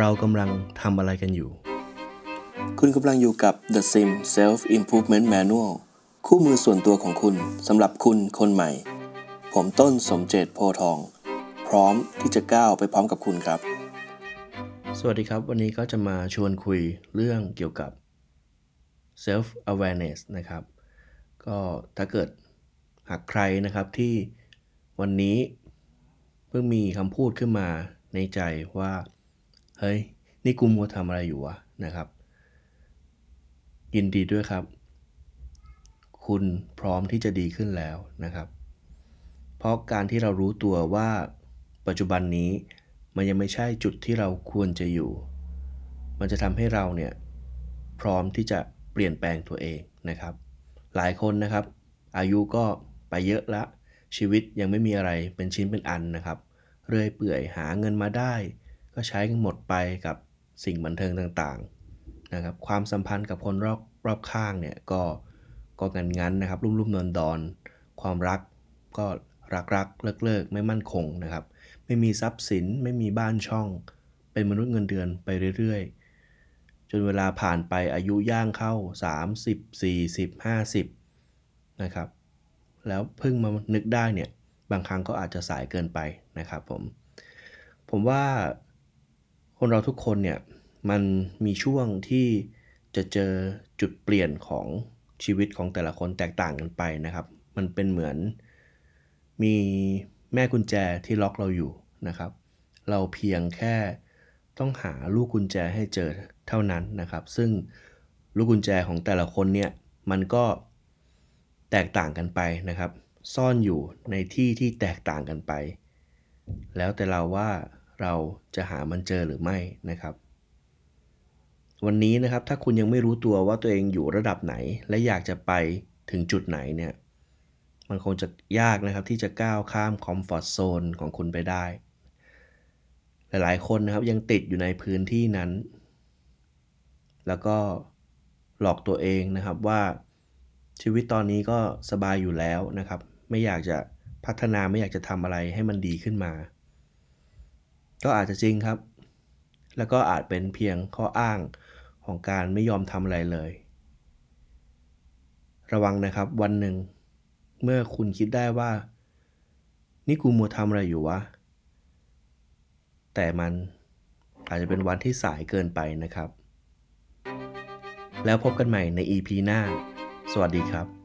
เรากำลังทำอะไรกันอยู่ คุณกำลังอยู่กับ The Sim Self Improvement Manual คู่มือส่วนตัวของคุณสำหรับคุณคนใหม่ ผมต้นสมเจตโพธิ์ทอง พร้อมที่จะก้าวไปพร้อมกับคุณครับ สวัสดีครับ วันนี้ก็จะมาชวนคุยเรื่องเกี่ยวกับ self awareness นะครับ ก็ถ้าเกิดหากใครนะครับที่วันนี้เพิ่งมีคำพูดขึ้นมาในใจว่า เฮ้ย นี่กูมัวทำอะไรอยู่วะนะครับ ยินดีด้วยครับ คุณพร้อมที่จะดีขึ้นแล้วนะครับ เพราะการที่เรารู้ตัวว่าปัจจุบันนี้มันยังไม่ใช่จุดที่เราควรจะอยู่ มันจะทำให้เราเนี่ยพร้อมที่จะเปลี่ยนแปลงตัวเองนะครับ หลายคนนะครับ อายุก็ไปเยอะละชีวิตยังไม่มีอะไรเป็นชิ้นเป็นอันนะครับ เรื่อยเปื่อยหาเงินมาได้ ก็ใช้หมดไปกับสิ่งบันเทิงต่างๆนะครับความสัมพันธ์กับคนรอบรอบข้างเนี่ยก็ก็งันงันนะครับรุ่มๆนอนดอนความรักก็รักรักเลิกเลิกไม่มั่นคงนะครับไม่มีทรัพย์สินไม่มีบ้านช่อง เป็นมนุษย์เงินเดือนไปเรื่อยๆ จนเวลาผ่านไปอายุย่างเข้า 30 40 50นะครับแล้วเพิ่งมานึกได้เนี่ยบางครั้งก็อาจจะสายเกินไปนะครับผมผมว่า คนเราทุกคนเนี่ยมันมีช่วงที่จะเจอจุดเปลี่ยนของชีวิตของแต่ละคนแตกต่างกันไปนะครับ มันเป็นเหมือนมีแม่กุญแจที่ล็อกเราอยู่นะครับ เราเพียงแค่ต้องหาลูกกุญแจให้เจอเท่านั้นนะครับ ซึ่งลูกกุญแจของแต่ละคนเนี่ยมันก็แตกต่างกันไปนะครับ ซ่อนอยู่ในที่ที่แตกต่างกันไป แล้วแต่เราว่า เราจะหามันเจอหรือไม่นะครับ วันนี้นะครับถ้าคุณยังไม่รู้ตัวว่าตัวเองอยู่ระดับไหน และอยากจะไปถึงจุดไหนเนี่ยมันคงจะยากนะครับที่จะก้าวข้ามคอมฟอร์ z โซนของคุณไปได้ หลายๆ คนนะครับยังติดอยู่ในพื้นที่นั้น แล้วก็หลอกตัวเองนะครับว่าชีวิตตอนนี้ก็สบายอยู่แล้วนะครับ ไม่อยากจะพัฒนาไม่อยากจะทำอะไรให้มันดีขึ้นมา ก็อาจจะจริงครับ แล้วก็อาจเป็นเพียงข้ออ้างของการไม่ยอมทำอะไรเลย ระวังนะครับวันหนึ่ง เมื่อคุณคิดได้ว่า นี่กูมัวทำอะไรอยู่วะ แต่มันอาจจะเป็นวันที่สายเกินไปนะครับ แล้วพบกันใหม่ใน EP หน้า สวัสดีครับ